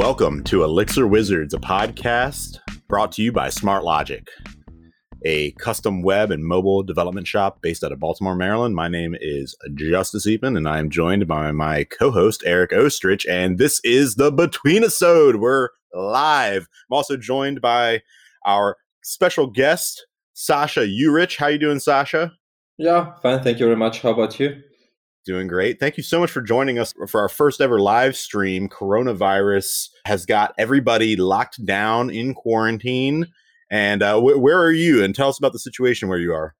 Welcome to Elixir Wizards, a podcast brought to you by SmartLogic, a custom web and mobile development shop based out of Baltimore, Maryland. My name is Justus Eapen, and I am joined by my co-host Eric Oestrich, and this is the Between Episode. We're live. I'm also joined by our special guest, Sasha Jurić. How you doing, Sasha? Yeah, fine. Thank you very much. How about you? Doing great. Thank you so much for joining us for our first ever live stream. Coronavirus has got everybody locked down in quarantine. And uh, wh- where are you? And tell us about the situation where you are.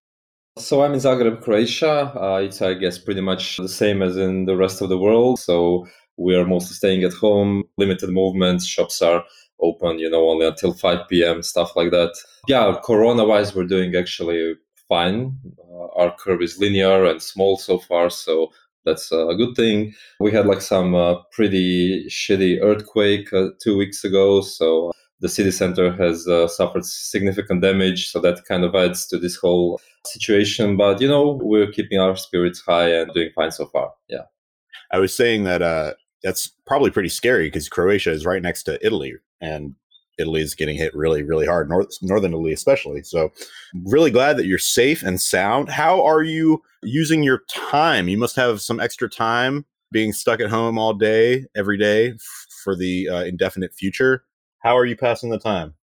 So I'm in Zagreb, Croatia. Uh, it's, I guess, pretty much the same as in the rest of the world. So we are mostly staying at home, limited movements, shops are open, you know, only until 5 p.m., stuff like that. Yeah, corona wise, we're doing actually fine. Uh, our curve is linear and small so far, so that's a good thing. We had like some uh, pretty shitty earthquake uh, two weeks ago, so the city center has uh, suffered significant damage, so that kind of adds to this whole situation. But you know, we're keeping our spirits high and doing fine so far. Yeah. I was saying that uh, that's probably pretty scary because Croatia is right next to Italy, and Italy is getting hit really, really hard, North, Northern Italy especially. So, really glad that you're safe and sound. How are you using your time? You must have some extra time being stuck at home all day, every day for the uh, indefinite future. How are you passing the time?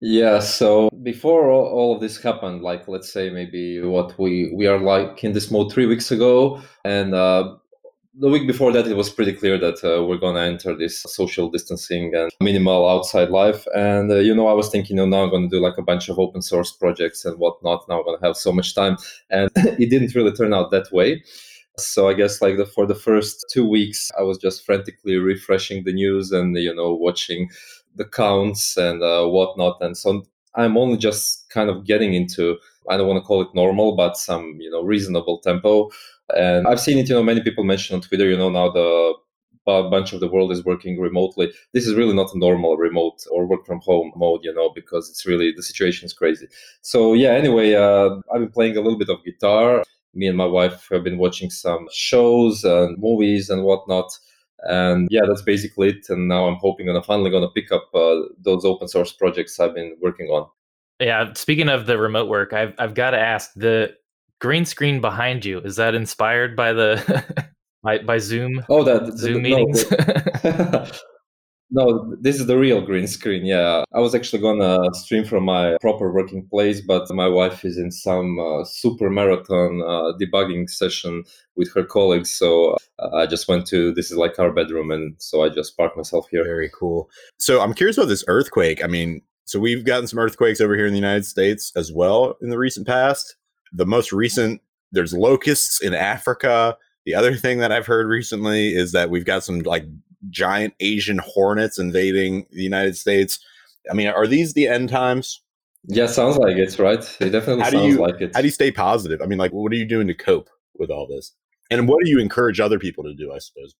Yeah, so before all, all of this happened, like let's say maybe what we we are like in this mode three weeks ago, and uh, the week before that, it was pretty clear that uh, we're going to enter this social distancing and minimal outside life. And, uh, you know, I was thinking, you know, now I'm going to do like a bunch of open source projects and whatnot. Now I'm going to have so much time. And it didn't really turn out that way. So I guess like the, for the first two weeks, I was just frantically refreshing the news and, you know, watching the counts and uh, whatnot. And so I'm only just kind of getting into, I don't want to call it normal, but some, you know, reasonable tempo and I've seen it, you know, many people mention on Twitter, you know, now the a bunch of the world is working remotely. This is really not a normal remote or work from home mode, you know, because it's really the situation is crazy. So yeah, anyway, uh, I've been playing a little bit of guitar. Me and my wife have been watching some shows and movies and whatnot. And yeah, that's basically it. And now I'm hoping and I'm finally going to pick up uh, those open source projects I've been working on. Yeah, speaking of the remote work, I've I've got to ask the green screen behind you. Is that inspired by the by, by zoom oh that zoom the, meetings? no, the, no, this is the real green screen yeah. I was actually gonna stream from my proper working place but my wife is in some uh, super marathon uh, debugging session with her colleagues so uh, i just went to this is like our bedroom and so i just parked myself here. Very cool. So i'm curious about this earthquake. I mean so we've gotten some earthquakes over here in the united states as well in the recent past the most recent there's locusts in Africa. The other thing that I've heard recently is that we've got some like giant Asian hornets invading the United States. I mean, are these the end times? Yeah, sounds like it, right? It definitely how sounds you, like it. How do you stay positive? I mean, like, what are you doing to cope with all this? And what do you encourage other people to do? I suppose.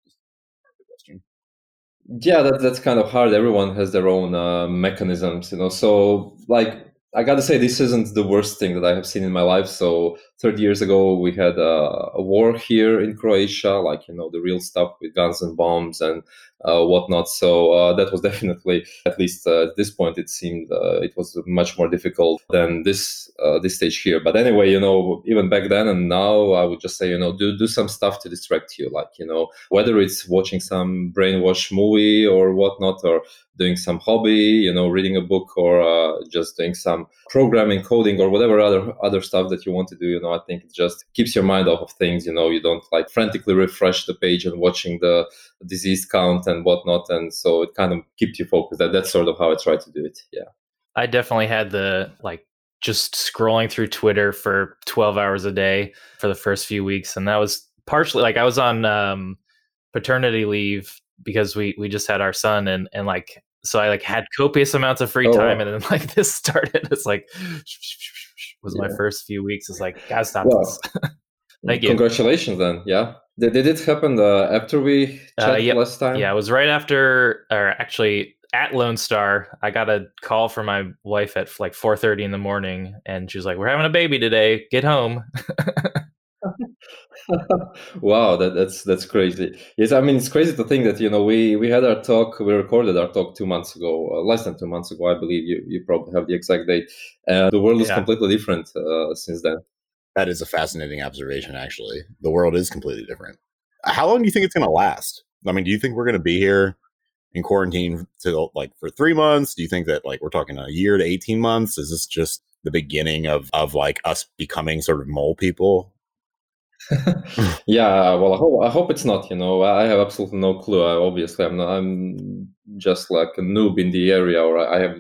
Yeah, that, that's kind of hard. Everyone has their own uh, mechanisms, you know. So, like, I gotta say, this isn't the worst thing that I have seen in my life. So, 30 years ago, we had a, a, war here in Croatia, like, you know, the real stuff with guns and bombs and uh, whatnot. So, uh, that was definitely, at least uh, at this point, it seemed uh, it was much more difficult than this uh, this stage here. But anyway, you know, even back then and now, I would just say, you know, do, do some stuff to distract you, like, you know, whether it's watching some brainwash movie or whatnot, or doing some hobby, you know, reading a book or uh, just doing some programming, coding, or whatever other other stuff that you want to do. You know, I think it just keeps your mind off of things. You know, you don't like frantically refresh the page and watching the disease count and whatnot, and so it kind of keeps you focused. That that's sort of how I try to do it. Yeah, I definitely had the like just scrolling through Twitter for 12 hours a day for the first few weeks, and that was partially like I was on um, paternity leave because we we just had our son and and like so I like had copious amounts of free oh, time, wow. and then like this started. It's like was yeah. my first few weeks. It's like gotta stop well, this. Thank you. Congratulations, then. Yeah, did, did it happen uh, after we uh, chatted uh, yeah, last time? Yeah, it was right after, or actually at Lone Star. I got a call from my wife at like four thirty in the morning, and she was like, "We're having a baby today. Get home." wow, that, that's that's crazy. Yes, I mean it's crazy to think that you know we we had our talk, we recorded our talk two months ago, uh, less than two months ago, I believe. You you probably have the exact date. And the world is yeah. completely different uh, since then. That is a fascinating observation. Actually, the world is completely different. How long do you think it's going to last? I mean, do you think we're going to be here in quarantine to like for three months? Do you think that like we're talking a year to eighteen months? Is this just the beginning of of like us becoming sort of mole people? yeah, well, I hope, I hope it's not. You know, I have absolutely no clue. I, obviously, I'm not, I'm just like a noob in the area, or I have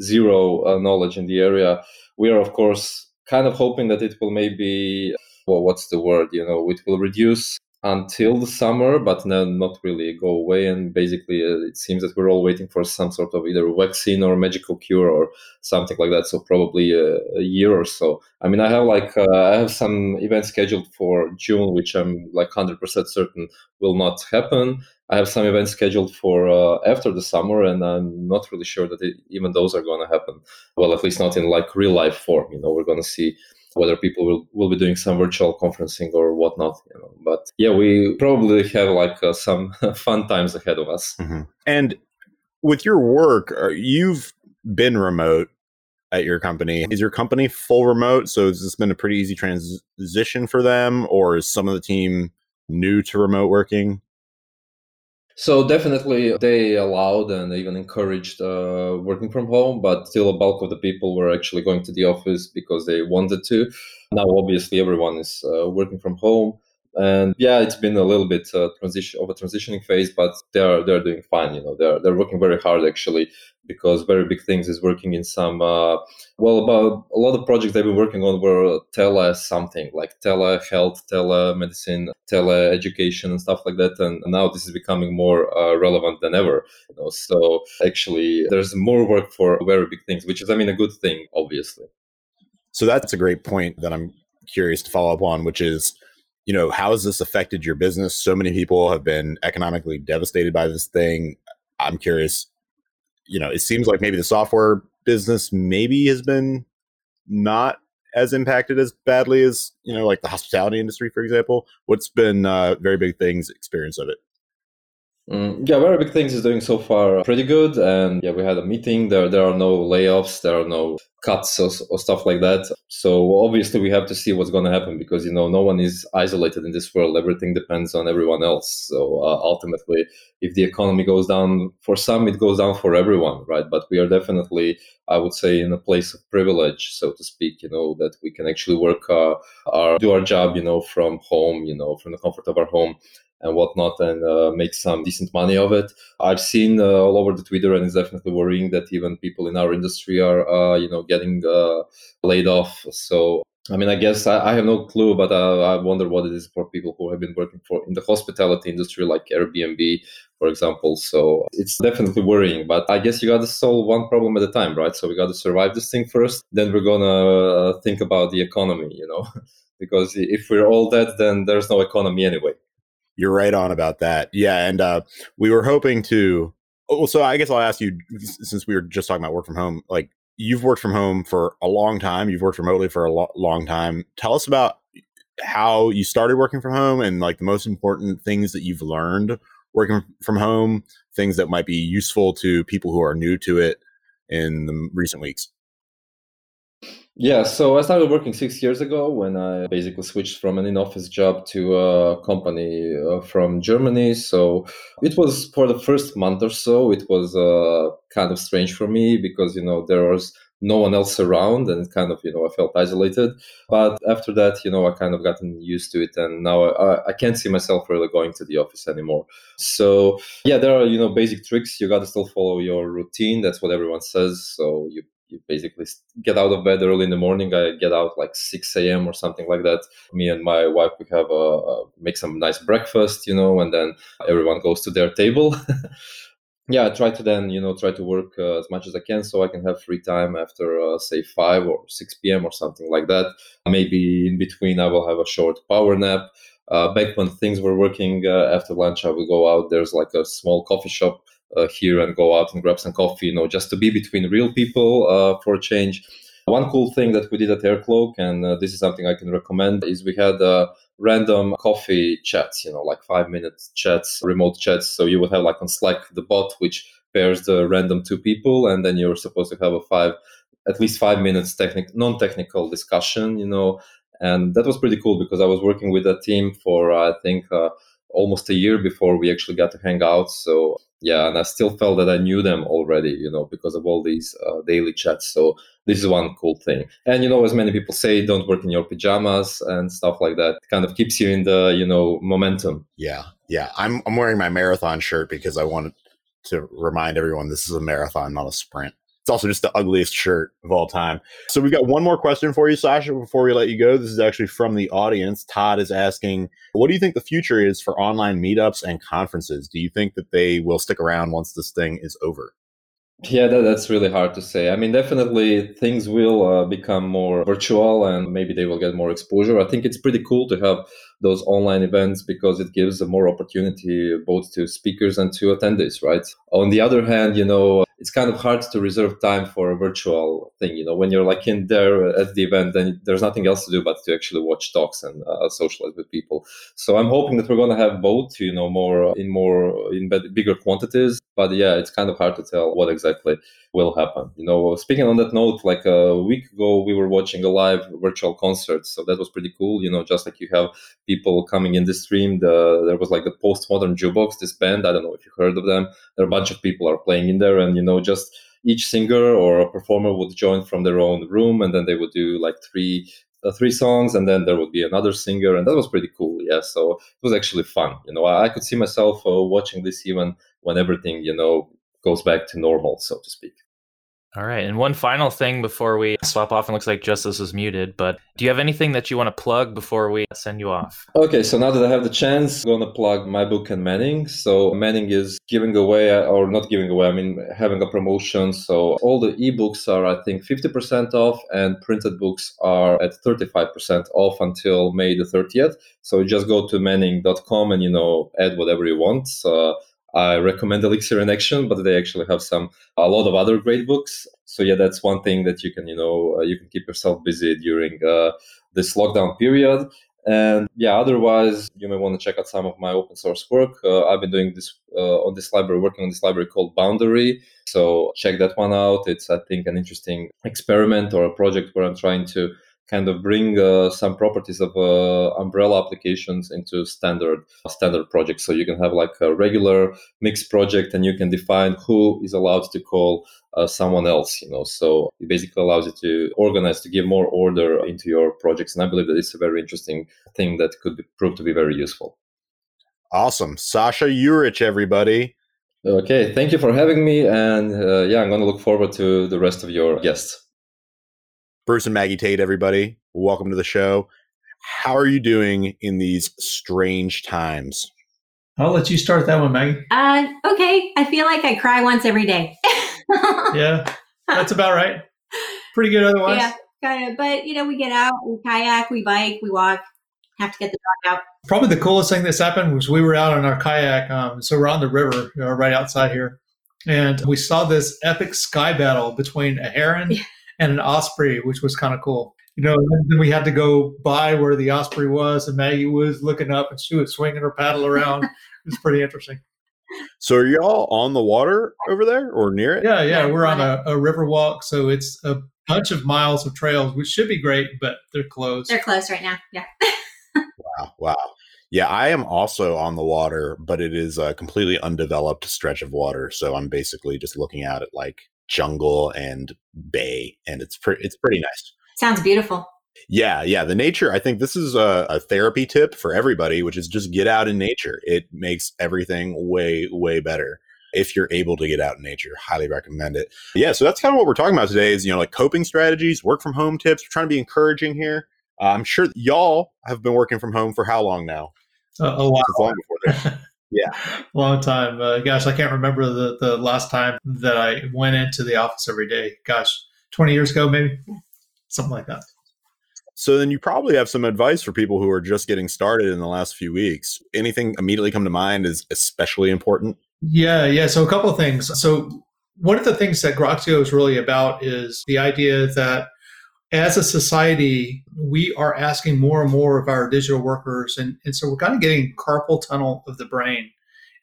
zero uh, knowledge in the area. We are, of course, kind of hoping that it will maybe, well, what's the word? You know, it will reduce until the summer, but then not really go away. And basically, uh, it seems that we're all waiting for some sort of either vaccine or magical cure or something like that. So probably a, a year or so. I mean, I have like uh, I have some events scheduled for June, which I'm like hundred percent certain will not happen. I have some events scheduled for uh, after the summer, and I'm not really sure that it, even those are going to happen. Well, at least not in like real life form. You know, we're going to see whether people will, will be doing some virtual conferencing or whatnot. You know, but yeah, we probably have like uh, some fun times ahead of us. Mm-hmm. And with your work, you've been remote at your company. Is your company full remote? So has this been a pretty easy transition for them, or is some of the team new to remote working? So definitely they allowed and even encouraged uh, working from home, but still a bulk of the people were actually going to the office because they wanted to. Now, obviously, everyone is uh, working from home. And yeah, it's been a little bit uh, transition of a transitioning phase, but they're they're doing fine. You know, they're they're working very hard actually because very big things is working in some uh, well about a lot of projects they've been working on were tele something like telehealth telemedicine tele-education and stuff like that and now this is becoming more uh, relevant than ever you know so actually there's more work for very big things which is i mean a good thing obviously so that's a great point that i'm curious to follow up on which is you know how has this affected your business so many people have been economically devastated by this thing i'm curious you know, it seems like maybe the software business maybe has been not as impacted as badly as you know, like the hospitality industry, for example. What's been uh, very big things experience of it? Mm, yeah, very big things is doing so far pretty good, and yeah, we had a meeting. There, there are no layoffs, there are no cuts or, or stuff like that. So obviously, we have to see what's going to happen because you know no one is isolated in this world. Everything depends on everyone else. So uh, ultimately, if the economy goes down for some, it goes down for everyone, right? But we are definitely, I would say, in a place of privilege, so to speak. You know that we can actually work uh, our do our job, you know, from home, you know, from the comfort of our home and whatnot and uh, make some decent money of it. I've seen uh, all over the Twitter, and it's definitely worrying that even people in our industry are, uh, you know, getting uh, laid off. So. I mean, I guess I, I have no clue, but uh, I wonder what it is for people who have been working for in the hospitality industry, like Airbnb, for example. So it's definitely worrying. But I guess you got to solve one problem at a time, right? So we got to survive this thing first, then we're gonna uh, think about the economy, you know, because if we're all dead, then there's no economy anyway. You're right on about that. Yeah, and uh, we were hoping to. Well, so I guess I'll ask you since we were just talking about work from home. Like you've worked from home for a long time. You've worked remotely for a lo- long time. Tell us about how you started working from home and like the most important things that you've learned working from home. Things that might be useful to people who are new to it in the recent weeks. Yeah, so I started working six years ago when I basically switched from an in office job to a company uh, from Germany. So it was for the first month or so, it was uh, kind of strange for me because, you know, there was no one else around and kind of, you know, I felt isolated. But after that, you know, I kind of gotten used to it and now I, I can't see myself really going to the office anymore. So yeah, there are, you know, basic tricks. You got to still follow your routine. That's what everyone says. So you you basically get out of bed early in the morning. I get out like 6 a.m. or something like that. Me and my wife, we have a, a make some nice breakfast, you know, and then everyone goes to their table. yeah, I try to then, you know, try to work uh, as much as I can so I can have free time after, uh, say, 5 or 6 p.m. or something like that. Maybe in between, I will have a short power nap. Uh, back when things were working uh, after lunch, I would go out. There's like a small coffee shop uh, here and go out and grab some coffee, you know, just to be between real people uh, for a change. One cool thing that we did at Aircloak, and uh, this is something I can recommend, is we had uh, random coffee chats, you know, like five minute chats, remote chats. So you would have like on Slack the bot, which pairs the random two people, and then you're supposed to have a five, at least five minutes technical, non-technical discussion, you know, and that was pretty cool because I was working with a team for uh, I think uh, almost a year before we actually got to hang out. So yeah, and I still felt that I knew them already, you know, because of all these uh, daily chats. So this is one cool thing. And you know, as many people say, don't work in your pajamas and stuff like that. It kind of keeps you in the you know momentum. Yeah, yeah. I'm I'm wearing my marathon shirt because I wanted to remind everyone this is a marathon, not a sprint. It's also just the ugliest shirt of all time. So we've got one more question for you, Sasha, before we let you go. This is actually from the audience. Todd is asking, what do you think the future is for online meetups and conferences? Do you think that they will stick around once this thing is over? Yeah, that, that's really hard to say. I mean, definitely things will uh, become more virtual and maybe they will get more exposure. I think it's pretty cool to have those online events because it gives a more opportunity both to speakers and to attendees, right? On the other hand, you know, it's kind of hard to reserve time for a virtual thing. You know, when you're like in there at the event, then there's nothing else to do but to actually watch talks and uh, socialize with people. So I'm hoping that we're going to have both, you know, more in more in bigger quantities. But yeah, it's kind of hard to tell what exactly will happen. You know, speaking on that note, like a week ago, we were watching a live virtual concert, so that was pretty cool. You know, just like you have people coming in the stream, the, there was like the postmodern jukebox, this band. I don't know if you heard of them. There are a bunch of people are playing in there, and you know, just each singer or a performer would join from their own room, and then they would do like three uh, three songs and then there would be another singer and that was pretty cool yeah so it was actually fun you know i, I could see myself uh, watching this even when everything you know goes back to normal so to speak all right. And one final thing before we swap off, and looks like Justus is muted, but do you have anything that you want to plug before we send you off? Okay. So now that I have the chance, I'm going to plug my book and Manning. So Manning is giving away, or not giving away, I mean, having a promotion. So all the ebooks are, I think, 50% off, and printed books are at 35% off until May the 30th. So just go to manning.com and, you know, add whatever you want. Uh, I recommend Elixir in Action, but they actually have some a lot of other great books. So yeah, that's one thing that you can you know uh, you can keep yourself busy during uh, this lockdown period. And yeah, otherwise you may want to check out some of my open source work. Uh, I've been doing this uh, on this library, working on this library called Boundary. So check that one out. It's I think an interesting experiment or a project where I'm trying to kind of bring uh, some properties of uh, umbrella applications into standard standard projects. So you can have like a regular mix project, and you can define who is allowed to call uh, someone else. You know, so it basically allows you to organize to give more order into your projects. And I believe that it's a very interesting thing that could be, prove to be very useful. Awesome, Sasha Jurić, everybody. Okay, thank you for having me, and uh, yeah, I'm going to look forward to the rest of your guests. Bruce and Maggie Tate, everybody, welcome to the show. How are you doing in these strange times? I'll let you start that one, Maggie. Uh, okay. I feel like I cry once every day. yeah, that's about right. Pretty good otherwise. Yeah, kind of. But you know, we get out, we kayak, we bike, we walk. Have to get the dog out. Probably the coolest thing that's happened was we were out on our kayak. Um, so we're on the river, you know, right outside here, and we saw this epic sky battle between a heron and an osprey, which was kind of cool. You know, then we had to go by where the osprey was, and Maggie was looking up, and she was swinging her paddle around. it was pretty interesting. So, are y'all on the water over there or near it? Yeah, yeah, we're on a, a river walk, so it's a bunch of miles of trails, which should be great, but they're closed. They're closed right now. Yeah. wow, wow. Yeah, I am also on the water, but it is a completely undeveloped stretch of water. So I'm basically just looking at it like jungle and bay, and it's pretty it's pretty nice. Sounds beautiful. Yeah, yeah. The nature, I think this is a, a, therapy tip for everybody, which is just get out in nature. It makes everything way, way better. If you're able to get out in nature, highly recommend it. Yeah, so that's kind of what we're talking about today is, you know, like coping strategies, work from home tips. We're trying to be encouraging here. Uh, I'm sure y'all have been working from home for how long now? Uh, a while. Long before this. Yeah, long time. Uh, gosh, I can't remember the the last time that I went into the office every day. Gosh, twenty years ago, maybe something like that. So then you probably have some advice for people who are just getting started in the last few weeks. Anything immediately come to mind is especially important? Yeah, yeah. So a couple of things. So one of the things that Groxio is really about is the idea that as a society, we are asking more and more of our digital workers, and, and so we're kind of getting carpal tunnel of the brain,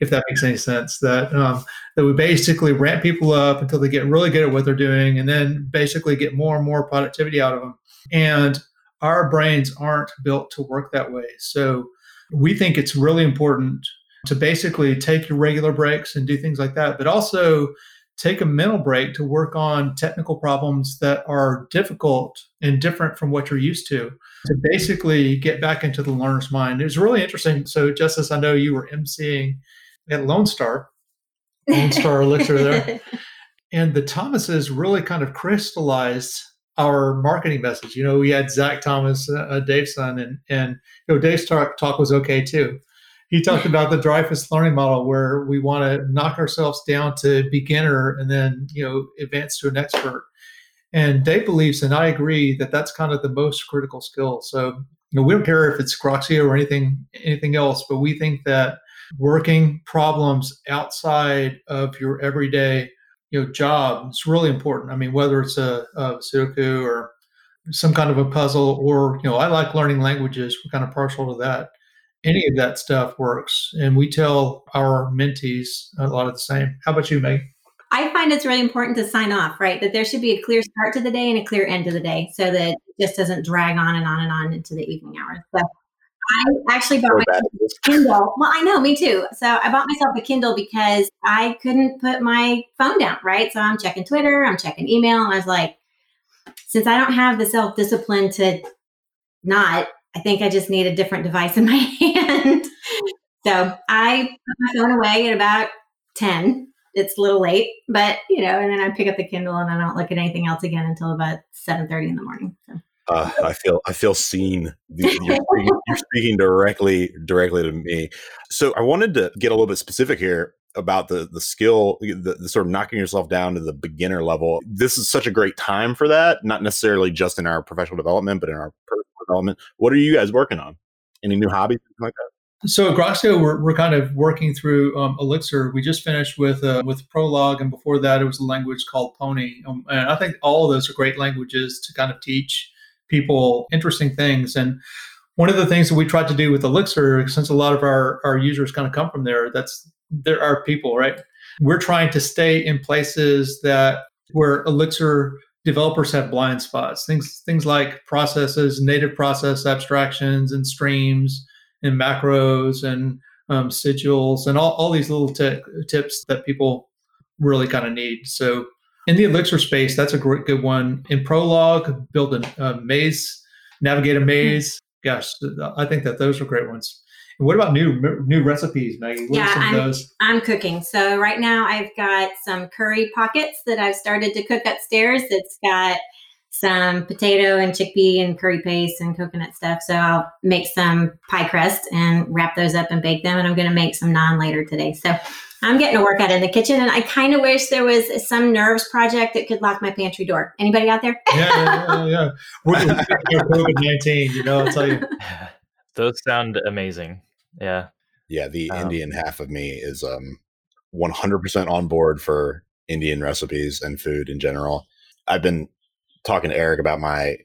if that makes any sense. That um, that we basically ramp people up until they get really good at what they're doing, and then basically get more and more productivity out of them. And our brains aren't built to work that way. So we think it's really important to basically take your regular breaks and do things like that, but also take a mental break to work on technical problems that are difficult and different from what you're used to to basically get back into the learner's mind. It was really interesting. So, Justus, I know you were emceeing at Lone Star, Lone Star Elixir there. And the Thomases really kind of crystallized our marketing message. You know, we had Zach Thomas, uh, Dave's son, and, and you know, Dave's talk, talk was okay too he talked about the Dreyfus learning model where we want to knock ourselves down to beginner and then you know advance to an expert. And dave believes and i agree that that's kind of the most critical skill. So you know we don't care if it's Groxio or anything anything else but we think that working problems outside of your everyday you know job is really important. I mean whether it's a, a sudoku or some kind of a puzzle or you know i like learning languages. We're kind of partial to that any of that stuff works. And we tell our mentees a lot of the same. How about you, Meg? I find it's really important to sign off, right? That there should be a clear start to the day and a clear end to the day so that it just doesn't drag on and on and on into the evening hours. So I actually bought myself a Kindle. Well, I know, me too. So I bought myself a Kindle because I couldn't put my phone down, right? So I'm checking Twitter, I'm checking email, and I was like, since I don't have the self discipline to not I think I just need a different device in my hand. so I put my phone away at about 10. It's a little late, but you know, and then I pick up the Kindle and I don't look at anything else again until about 7:30 in the morning. So. Uh, I feel I feel seen. You're speaking, you're speaking, directly directly to me. So I wanted to get a little bit specific here about the the skill, the, the, sort of knocking yourself down to the beginner level. This is such a great time for that. Not necessarily just in our professional development, but in our development. What are you guys working on? Any new hobbies like that? So at Groxio, we're, we're kind of working through um, Elixir. We just finished with uh, with Prolog, and before that, it was a language called Pony. Um, and I think all of those are great languages to kind of teach people interesting things. And one of the things that we tried to do with Elixir, since a lot of our, our users kind of come from there, that's there are people, right? We're trying to stay in places that where Elixir developers have blind spots. Things things like processes native process abstractions and streams and macros and um, sigils and all, all these little t- tips that people really kind of need. So in the elixir space that's a great good one. In prolog build a, a maze navigate a hmm. maze. Gosh i think that those are great ones what about new new recipes, Maggie? What yeah, I'm, I'm cooking. So right now I've got some curry pockets that I've started to cook upstairs. It's got some potato and chickpea and curry paste and coconut stuff. So I'll make some pie crust and wrap those up and bake them. And I'm going to make some naan later today. So I'm getting to work out in the kitchen, and I kind of wish there was some nerves project that could lock my pantry door. Anybody out there? yeah, yeah, yeah. COVID nineteen, you know, I'll tell you. Those sound amazing. Yeah. Yeah, the um, Indian half of me is um 100% on board for Indian recipes and food in general. I've been talking to Eric about my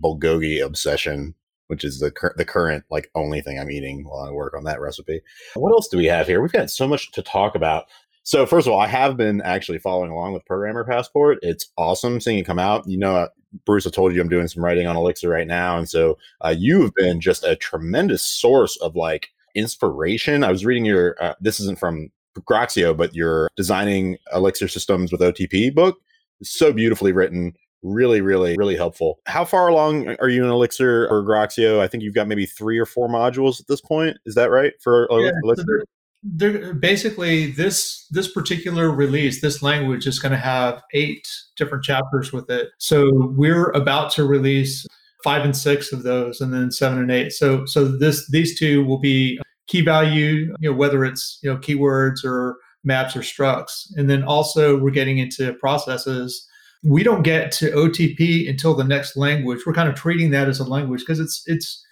bulgogi obsession, which is the cur- the current like only thing I'm eating while I work on that recipe. What else do we have here? We've got so much to talk about. So first of all, I have been actually following along with Programmer Passport. It's awesome seeing it come out. You know, Bruce, I told you I'm doing some writing on Elixir right now, and so uh, you've been just a tremendous source of like inspiration. I was reading your, uh, this isn't from Groxio, but your designing Elixir systems with OTP book. So beautifully written. Really, really, really helpful. How far along are you in Elixir or Groxio? I think you've got maybe three or four modules at this point. Is that right for yeah, Elixir? So they're, basically this this particular release this language is going to have eight different chapters with it. So we're about to release five and six of those and then seven and eight. So so this these two will be key value you know whether it's you know keywords or maps or structs. And then also we're getting into processes. We don't get to otp until the next language. We're kind of treating that as a language because it's it's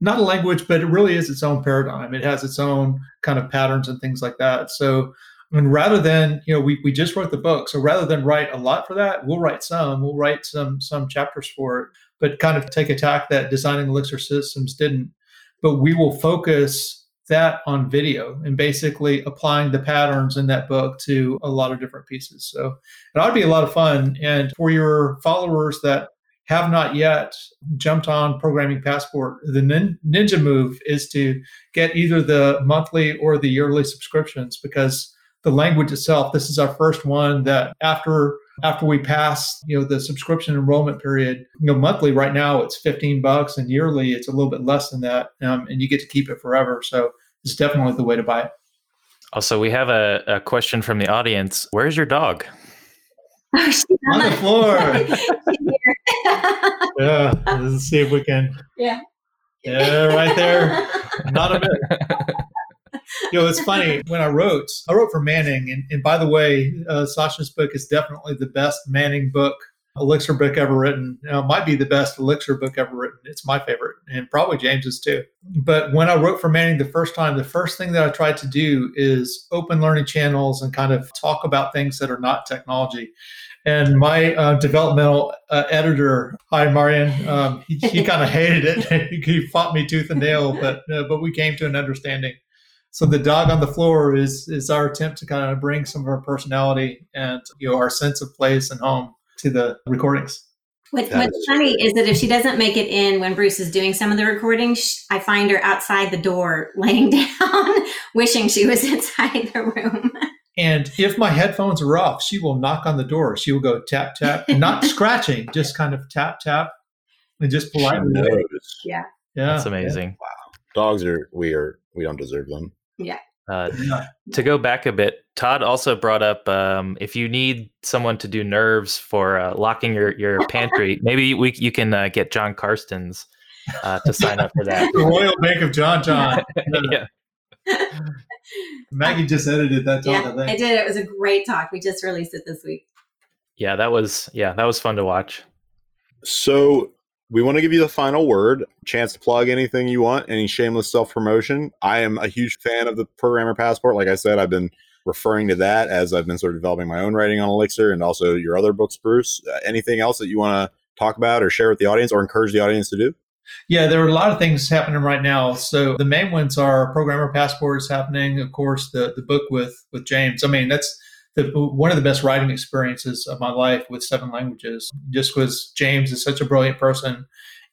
not a language, but it really is its own paradigm. It has its own kind of patterns and things like that. So, and rather than you know, we we just wrote the book, so rather than write a lot for that, we'll write some. We'll write some some chapters for it. but kind of take a tack that designing Elixir systems didn't. But we will focus that on video and basically applying the patterns in that book to a lot of different pieces. So it ought to be a lot of fun. And for your followers that have not yet jumped on Programming Passport, the ninja move is to get either the monthly or the yearly subscriptions because the language itself, this is our first one that after after we pass, you know, the subscription enrollment period, you know, monthly right now it's 15 bucks and yearly it's a little bit less than that. Um, and you get to keep it forever. So it's definitely the way to buy it. Also, we have a, a question from the audience. Where's your dog? on the floor. yeah, let's see if we can. Yeah. Yeah, right there. Not a bit. you know, it's funny when I wrote, I wrote for Manning, and, and by the way, uh, Sasha's book is definitely the best Manning book Elixir book ever written. Now, might be the best Elixir book ever written. It's my favorite, and probably James's too. But when I wrote for Manning the first time, the first thing that I tried to do is open learning channels and kind of talk about things that are not technology. And my uh, developmental uh, editor, hi Marian, um, he, he kind of hated it. he fought me tooth and nail, but uh, but we came to an understanding. So the dog on the floor is is our attempt to kind of bring some of our personality and you know our sense of place and home to the recordings. What, what's funny is that if she doesn't make it in when Bruce is doing some of the recordings, I find her outside the door laying down, wishing she was inside the room. And if my headphones are off, she will knock on the door. She will go tap, tap, not scratching, just kind of tap, tap, and just politely. Yeah. Yeah. That's amazing. Yeah. Wow. Dogs are, we are, we don't deserve them. Yeah. Uh, to go back a bit, Todd also brought up um, if you need someone to do nerves for uh, locking your, your pantry, maybe we you can uh, get Jon Carstens uh, to sign up for that. the Royal Bank of John John. yeah. Maggie just edited that talk. Yeah, I, I did. It was a great talk. We just released it this week. Yeah, that was yeah, that was fun to watch. So we want to give you the final word chance to plug anything you want any shameless self-promotion i am a huge fan of the programmer passport like i said i've been referring to that as i've been sort of developing my own writing on elixir and also your other books bruce uh, anything else that you want to talk about or share with the audience or encourage the audience to do yeah, there are a lot of things happening right now. So the main ones are Programmer Passport is happening. Of course, the the book with with James. I mean, that's the, one of the best writing experiences of my life with seven languages. Just because James is such a brilliant person,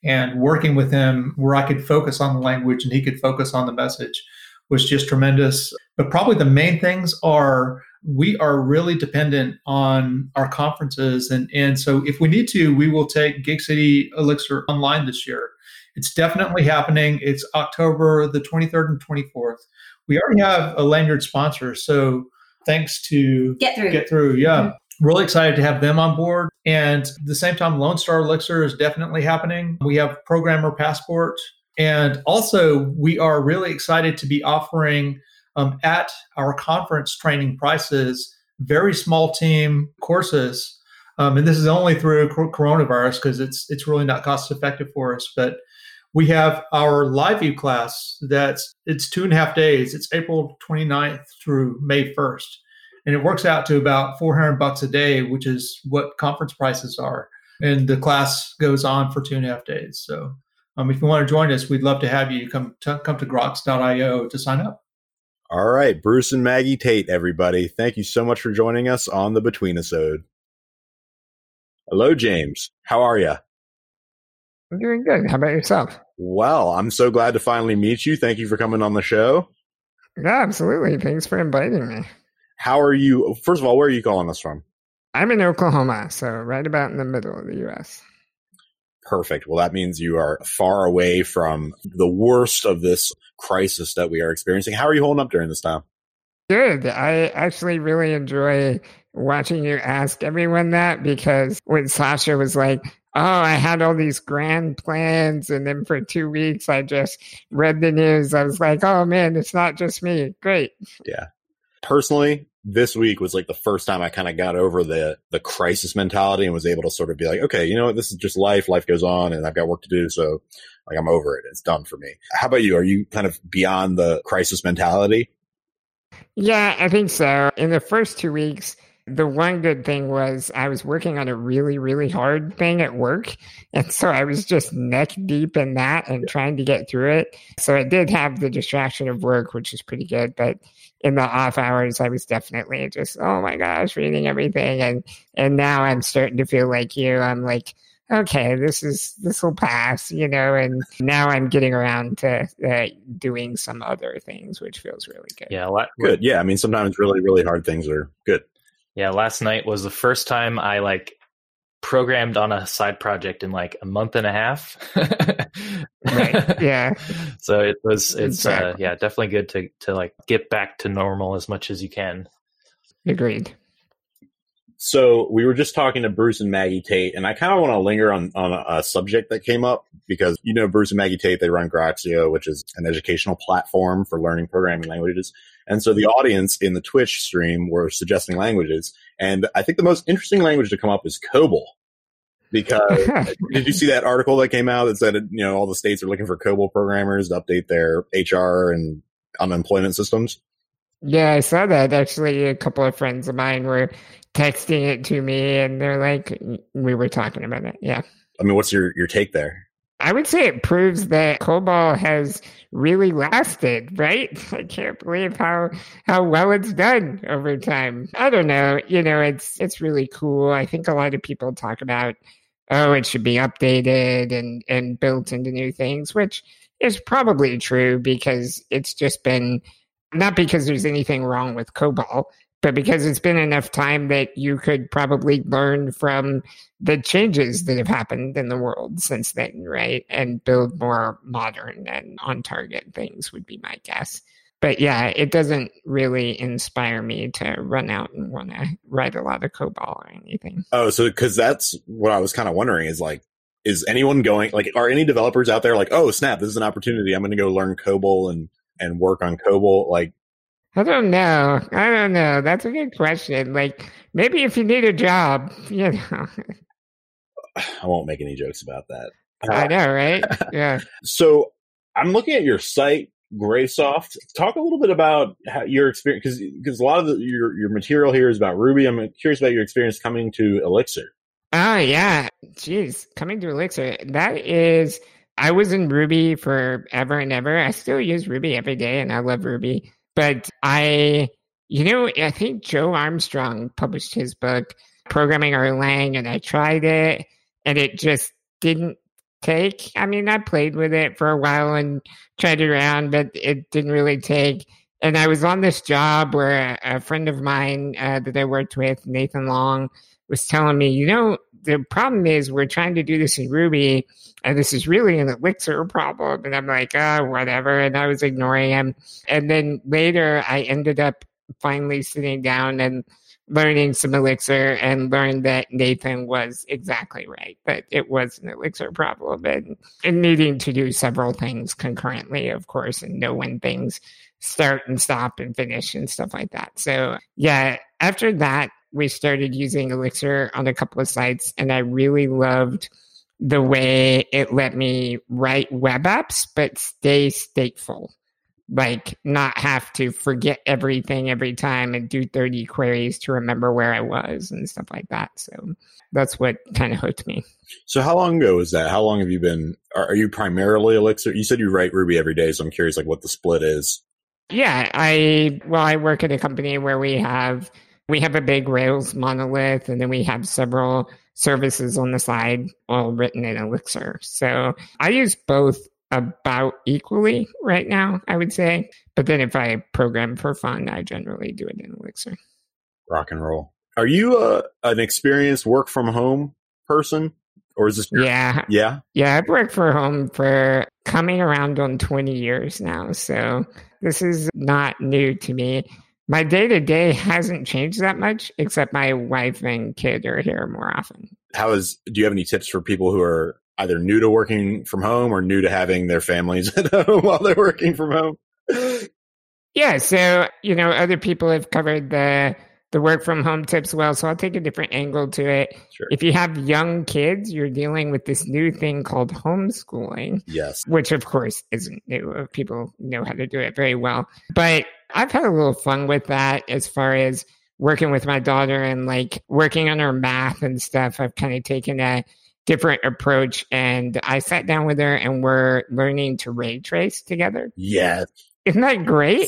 and working with him where I could focus on the language and he could focus on the message was just tremendous. But probably the main things are we are really dependent on our conferences and and so if we need to we will take gig city elixir online this year it's definitely happening it's october the 23rd and 24th we already have a lanyard sponsor so thanks to Get Through. Get Through, yeah. Mm-hmm. Really excited to have them on board. And at the same time, Lone Star Elixir is definitely happening. We have Programmer Passport. And also, we are really excited to be offering um, at our conference training prices very small team courses. Um, and this is only through coronavirus because it's it's really not cost effective for us. But we have our live view class that's it's two and a half days. It's april 29th through may 1st and it works out to about 400 bucks a day which is what conference prices are. And the class goes on for two and a half days. So um, if you want to join us we'd love to have you. Come to, come to grox.io to sign up. All right bruce and maggie tate everybody. Thank you so much for joining us on the between episode hello james. How are you I'm doing good. How about yourself? Well, I'm so glad to finally meet you. Thank you for coming on the show. Yeah, absolutely. Thanks for inviting me. How are you? First of all, where are you calling us from? I'm in Oklahoma, so right about in the middle of the U.S. Perfect. Well, that means you are far away from the worst of this crisis that we are experiencing. How are you holding up during this time? Good. I actually really enjoy watching you ask everyone that because when Sasha was like, oh, I had all these grand plans. And then for two weeks, I just read the news. I was like, oh man, it's not just me. Great. Yeah. Personally, this week was like the first time I kind of got over the the crisis mentality and was able to sort of be like, okay, you know what, this is just life. Life goes on, and I've got work to do. So, like, I'm over it. It's done for me. How about you? Are you kind of beyond the crisis mentality? Yeah, I think so. In the first two weeks, The one good thing was I was working on a really, really hard thing at work. And so I was just neck deep in that and trying to get through it. So I did have the distraction of work, which is pretty good. But in the off hours, I was definitely just, oh my gosh, reading everything. And, and now I'm starting to feel like you. I'm like, okay, this is this will pass, you know. And now I'm getting around to uh, doing some other things, which feels really good. Yeah, la- good. Yeah, I mean, sometimes really, really hard things are good. Yeah, last night was the first time I like programmed on a side project in like a month and a half. right. Yeah. So it was it's uh, exactly. uh, yeah, definitely good to to like get back to normal as much as you can. Agreed. So we were just talking to Bruce and Maggie Tate, and I kind of want to linger on, on a, a, subject that came up because you know Bruce and Maggie Tate they run Groxio, which is an educational platform for learning programming languages. And so the audience in the Twitch stream were suggesting languages, and I think the most interesting language to come up is COBOL. Because did you see that article that came out that said you know all the states are looking for COBOL programmers to update their HR and unemployment systems? Yeah, I saw that actually. A couple of friends of mine were texting it to me and they're like, we were talking about it. Yeah. I mean, what's your, your take there? I would say it proves that COBOL has really lasted, right? I can't believe how how well it's done over time. I don't know, you know, it's it's really cool. I think a lot of people talk about oh, it should be updated and and built into new things, which is probably true because it's just been not because there's anything wrong with COBOL, but because it's been enough time that you could probably learn from the changes that have happened in the world since then, right? And build more modern and on target things would be my guess. But yeah, it doesn't really inspire me to run out and want to write a lot of COBOL or anything. Oh, so because that's what I was kind of wondering is like, is anyone going like, are any developers out there like, oh snap, this is an opportunity. I'm going to go learn COBOL and and work on COBOL. Like, I don't know. I don't know. That's a good question. Like maybe if you need a job, you know. I won't make any jokes about that. I know, right? Yeah. so I'm looking at your site, Graysoft. Talk a little bit about your experience, because because a lot of the, your your material here is about Ruby. I'm curious about your experience coming to Elixir. Oh yeah, jeez, coming to Elixir. That is, I was in Ruby forever and ever. I still use Ruby every day, and I love Ruby. But I, you know, I think Joe Armstrong published his book, Programming Erlang, and I tried it and it just didn't take. I mean, I played with it for a while and tried it around, but it didn't really take. And I was on this job where a, friend of mine uh, that I worked with, Nathan Long, was telling me, you know, the problem is we're trying to do this in Ruby, and this is really an Elixir problem. And I'm like, oh, whatever. And I was ignoring him. And then later, I ended up finally sitting down and learning some Elixir and learned that Nathan was exactly right, that it was an Elixir problem and, and needing to do several things concurrently, of course, and know when things start and stop and finish and stuff like that. So, yeah, after that, we started using Elixir on a couple of sites, and I really loved the way it let me write web apps but stay stateful. Like, not have to forget everything every time and do 30 queries to remember where I was and stuff like that. So, that's what kind of hooked me. So, how long ago was that? How long have you been? Are, are you primarily Elixir? You said you write Ruby every day, so I'm curious, like, what the split is. Yeah, I well, I work at a company where we have we have a big Rails monolith, and then we have several services on the side, all written in Elixir. So I use both about equally right now, I would say. But then if I program for fun, I generally do it in Elixir. Rock and roll. Are you uh, an experienced work from home person? Or is this? Yeah. Yeah. Yeah. I've worked for home for coming around on 20 years now. So this is not new to me my day to day hasn't changed that much, except my wife and kid are here more often. How is, do you have any tips for people who are either new to working from home or new to having their families at home while they're working from home? Yeah. So, you know, other people have covered the, the work from home tips well. So I'll take a different angle to it. Sure. If you have young kids, you're dealing with this new thing called homeschooling. Yes. Which of course isn't new. People know how to do it very well. But I've had a little fun with that as far as working with my daughter and like working on her math and stuff, I've kind of taken a different approach. And I sat down with her and we're learning to ray trace together. Yes. Isn't that great?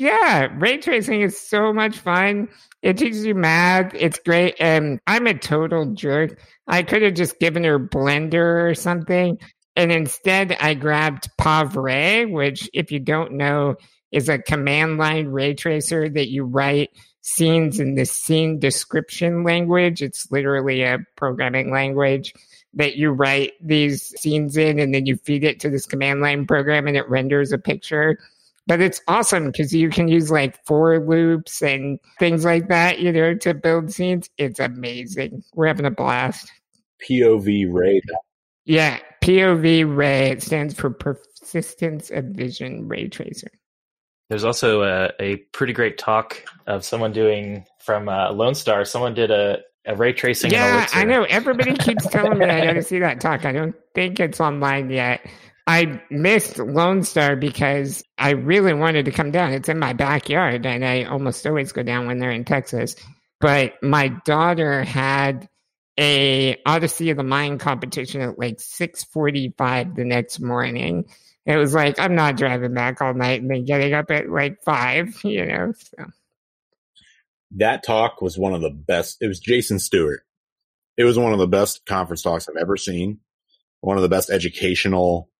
Yeah, ray tracing is so much fun. It teaches you math. It's great. And I'm a total jerk. I could have just given her Blender or something. And instead, I grabbed POV-Ray, which, if you don't know, is a command line ray tracer that you write scenes in the scene description language. It's literally a programming language that you write these scenes in, and then you feed it to this command line program, and it renders a picture. But it's awesome because you can use like for loops and things like that, you know, to build scenes. It's amazing. We're having a blast. POV-Ray. Yeah, POV-Ray. It stands for Persistence of Vision Ray Tracer. There's also a, a pretty great talk of someone doing from uh, Lone Star. Someone did a, a ray tracing. Yeah, I know. Everybody keeps telling me I got to see that talk. I don't think it's online yet. I missed Lone Star because I really wanted to come down. It's in my backyard, and I almost always go down when they're in Texas. But my daughter had a Odyssey of the Mind competition at like six forty five the next morning, it was like I'm not driving back all night and then getting up at like five, you know. So. That talk was one of the best. It was Jason Stewart. It was one of the best conference talks I've ever seen. One of the best educational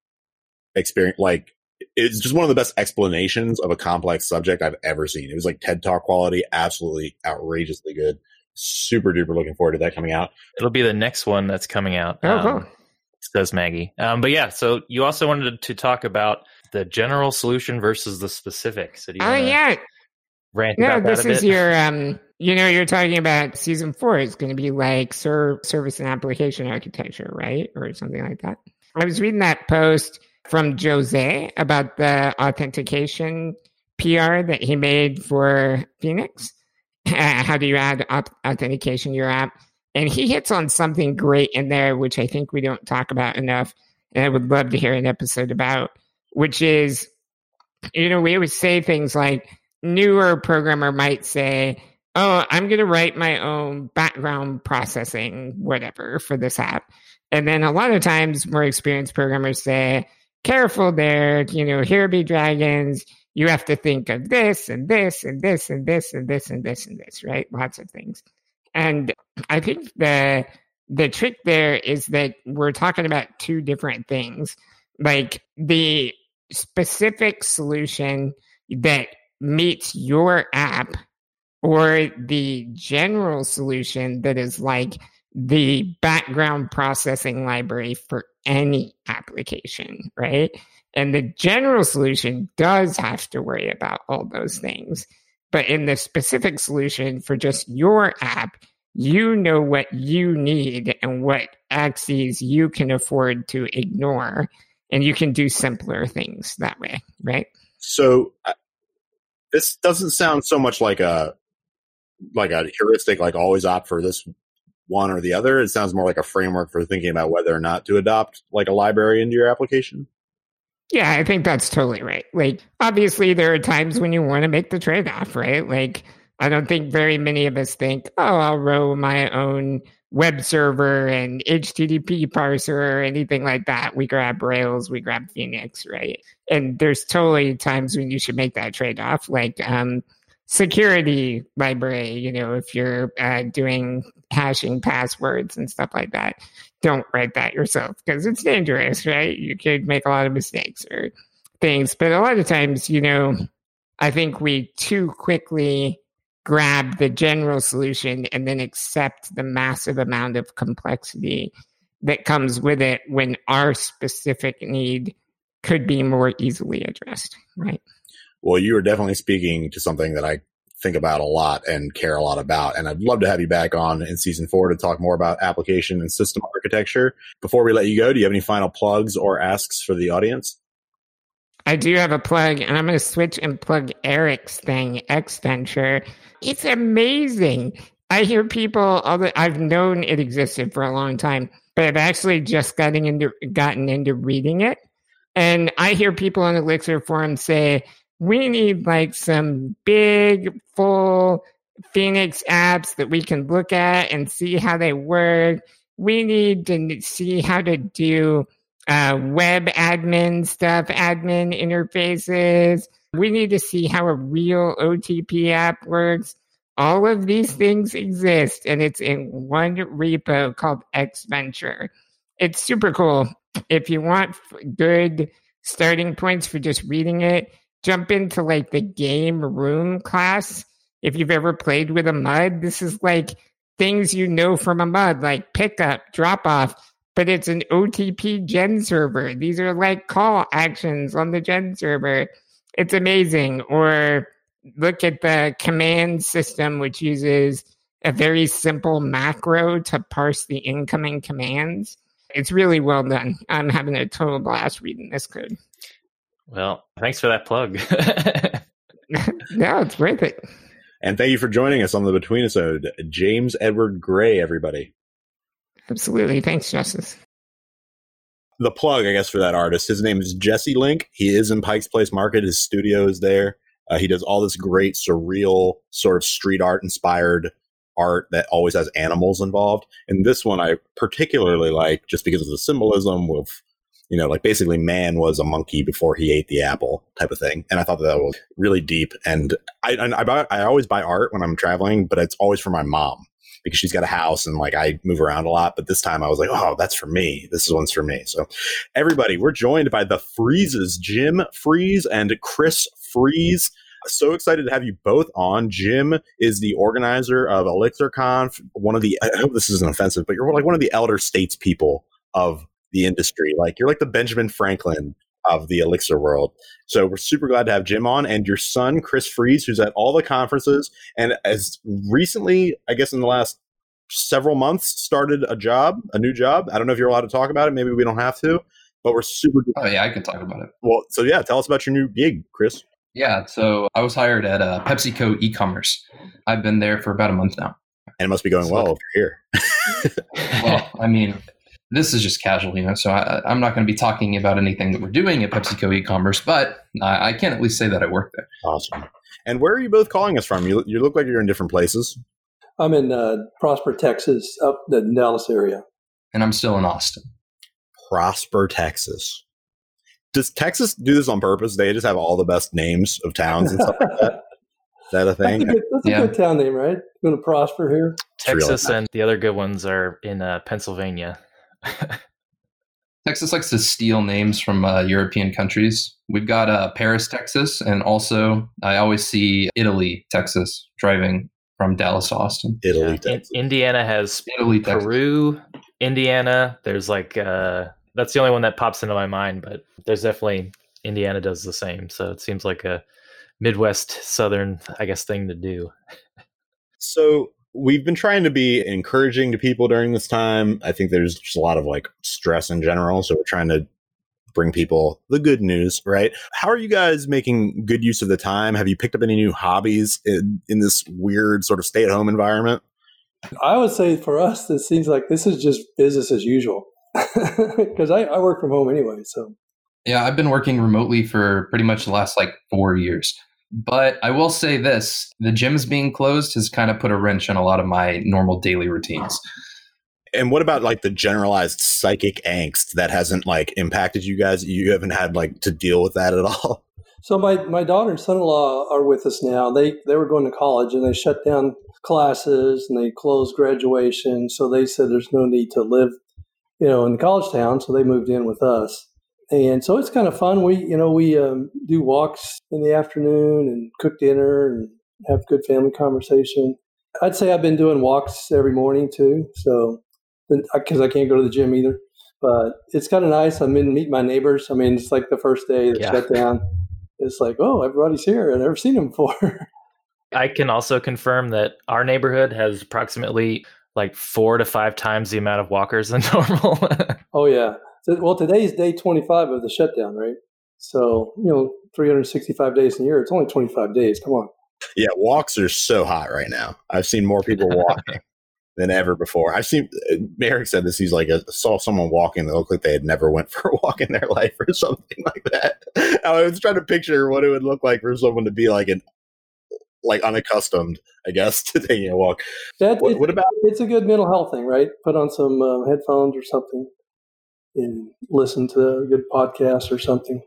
experience. Like it's just one of the best explanations of a complex subject I've ever seen. It was like TED Talk quality, absolutely outrageously good. Super duper looking forward to that coming out. It'll be the next one that's coming out. Oh, um, cool says Maggie. Um, but yeah, so you also wanted to talk about the general solution versus the specific. So oh yeah, rant no, this is your um. You know, you're talking about season four is going to be like ser- service and application architecture, right, or something like that. I was reading that post from Jose about the authentication PR that he made for Phoenix. How do you add authentication to your app? And he hits on something great in there, which I think we don't talk about enough. And I would love to hear an episode about, which is, you know, we always say things like, newer programmer might say, oh, I'm going to write my own background processing, whatever, for this app. And then a lot of times more experienced programmers say, careful there, you know, here be dragons. You have to think of this and this and this and this and this and this and this, right? Lots of things. And I think the the trick there is that we're talking about two different things. Like the specific solution that meets your app or the general solution that is like the background processing library for any application, right? And the general solution does have to worry about all those things. But in the specific solution for just your app, you know what you need and what axes you can afford to ignore. And you can do simpler things that way, right? So uh, this doesn't sound so much like a like a heuristic, like always opt for this one or the other. It sounds more like a framework for thinking about whether or not to adopt like a library into your application. Yeah, I think that's totally right. Like, obviously, there are times when you want to make the trade off, right? Like, I don't think very many of us think, oh, I'll row my own web server and HTTP parser or anything like that. We grab Rails, we grab Phoenix, right? And there's totally times when you should make that trade off, like um, security library. You know, if you're uh, doing hashing passwords and stuff like that, don't write that yourself because it's dangerous, right? You could make a lot of mistakes or things. But a lot of times, you know, I think we too quickly grab the general solution and then accept the massive amount of complexity that comes with it when our specific need could be more easily addressed, right? Well, you are definitely speaking to something that I think about a lot and care a lot about. And I'd love to have you back on in season four to talk more about application and system architecture. Before we let you go, do you have any final plugs or asks for the audience? I do have a plug, and I'm going to switch and plug Eric's thing, ExVenture. It's amazing. I hear people, although I've known it existed for a long time, but I've actually just gotten into gotten into reading it. And I hear people on Elixir forum say, we need like some big, full Phoenix apps that we can look at and see how they work. We need to see how to do uh, web admin stuff, admin interfaces. We need to see how a real OTP app works. All of these things exist, and it's in one repo called ExVenture. It's super cool. If you want good starting points for just reading it, jump into like the game room class. If you've ever played with a mud, this is like things you know from a mud, like pickup, drop off, but it's an OTP gen server. These are like call actions on the gen server. It's amazing. Or look at the command system, which uses a very simple macro to parse the incoming commands. It's really well done. I'm having a total blast reading this code. Well, thanks for that plug. yeah, it's great. it. And thank you for joining us on the Between episode, James Edward Gray, everybody. Absolutely. Thanks, Justus. The plug, I guess, for that artist, his name is Jesse Link. He is in Pike's Place Market. His studio is there. Uh, he does all this great, surreal, sort of street art inspired art that always has animals involved. And this one I particularly like just because of the symbolism with, you know, like basically man was a monkey before he ate the apple type of thing. And I thought that, that was really deep. And I, I, buy, I always buy art when I'm traveling, but it's always for my mom because she's got a house and like I move around a lot. But this time I was like, oh, that's for me. This is one's for me. So everybody, we're joined by the Freezes, Jim Freeze and Chris Freeze. So excited to have you both on. Jim is the organizer of ElixirConf, one of the, I hope this isn't offensive, but you're like one of the elder statespeople of the industry. Like you're like the Benjamin Franklin of the Elixir world. So we're super glad to have Jim on and your son, Chris Freeze, who's at all the conferences and as recently, I guess in the last several months, started a job, a new job. I don't know if you're allowed to talk about it. Maybe we don't have to, but we're super. Oh yeah, I can talk about it. Well, so yeah, tell us about your new gig, Chris. Yeah, so I was hired at uh, PepsiCo e-commerce. I've been there for about a month now. And it must be going so, well if you're here. well, I mean, this is just casual, you know. So I, am not going to be talking about anything that we're doing at PepsiCo e-commerce, but I, I, can at least say that I work there. Awesome. And where are you both calling us from? You, you look like you're in different places. I'm in uh, Prosper, Texas, up the Dallas area. And I'm still in Austin. Prosper, Texas. Does Texas do this on purpose? They just have all the best names of towns and stuff like that. Is that a thing? That's a good, that's yeah. a good town name, right? Going to prosper here. Texas really and the other good ones are in uh, Pennsylvania. Texas likes to steal names from uh, European countries. We've got uh, Paris, Texas, and also I always see Italy, Texas, driving from Dallas to Austin. Italy, yeah. Texas. Indiana has Italy, Peru, Texas. Indiana. There's like uh, that's the only one that pops into my mind, but there's definitely Indiana does the same. So it seems like a Midwest Southern, I guess, thing to do. so we've been trying to be encouraging to people during this time. I think there's just a lot of like stress in general. So we're trying to bring people the good news, right? How are you guys making good use of the time? Have you picked up any new hobbies in, in this weird sort of stay at home environment? I would say for us, it seems like this is just business as usual because I, I work from home anyway. So, yeah, I've been working remotely for pretty much the last like four years. But I will say this the gyms being closed has kind of put a wrench in a lot of my normal daily routines. And what about like the generalized psychic angst that hasn't like impacted you guys? You haven't had like to deal with that at all? So my, my daughter and son-in-law are with us now. They they were going to college and they shut down classes and they closed graduation. So they said there's no need to live, you know, in the college town. So they moved in with us and so it's kind of fun. We, you know, we um, do walks in the afternoon and cook dinner and have good family conversation. I'd say I've been doing walks every morning too. So, because I can't go to the gym either, but it's kind of nice. I'm in meet my neighbors. I mean, it's like the first day that yeah. shut down. It's like, oh, everybody's here. I've never seen them before. I can also confirm that our neighborhood has approximately like four to five times the amount of walkers than normal. oh yeah, so, well, today is day 25 of the shutdown, right? So, you know, 365 days in a year, it's only 25 days. Come on. Yeah, walks are so hot right now. I've seen more people walking than ever before. I've seen, Merrick said this, he's like, I saw someone walking that looked like they had never went for a walk in their life or something like that. I was trying to picture what it would look like for someone to be like an like unaccustomed, I guess, to taking a walk. That, what, what, about? It's a good mental health thing, right? Put on some uh, headphones or something, and listen to a good podcast or something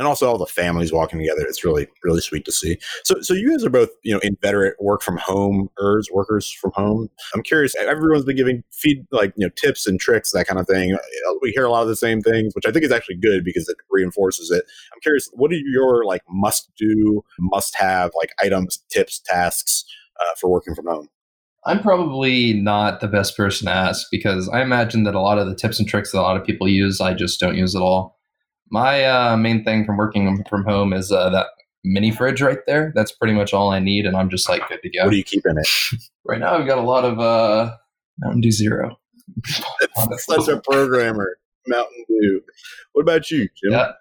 and also all the families walking together. It's really, really sweet to see. So, so you guys are both, you know, inveterate work from home workers from home. I'm curious. Everyone's been giving feed like you know tips and tricks that kind of thing. We hear a lot of the same things, which I think is actually good because it reinforces it. I'm curious. What are your like must do, must have like items, tips, tasks uh, for working from home? I'm probably not the best person to ask because I imagine that a lot of the tips and tricks that a lot of people use, I just don't use at all. My uh, main thing from working from home is uh, that mini fridge right there. That's pretty much all I need, and I'm just like good to go. What do you keep in it? right now, I've got a lot of uh, Mountain Dew Zero. That's such a programmer, Mountain Dew. What about you, Jim? Yeah.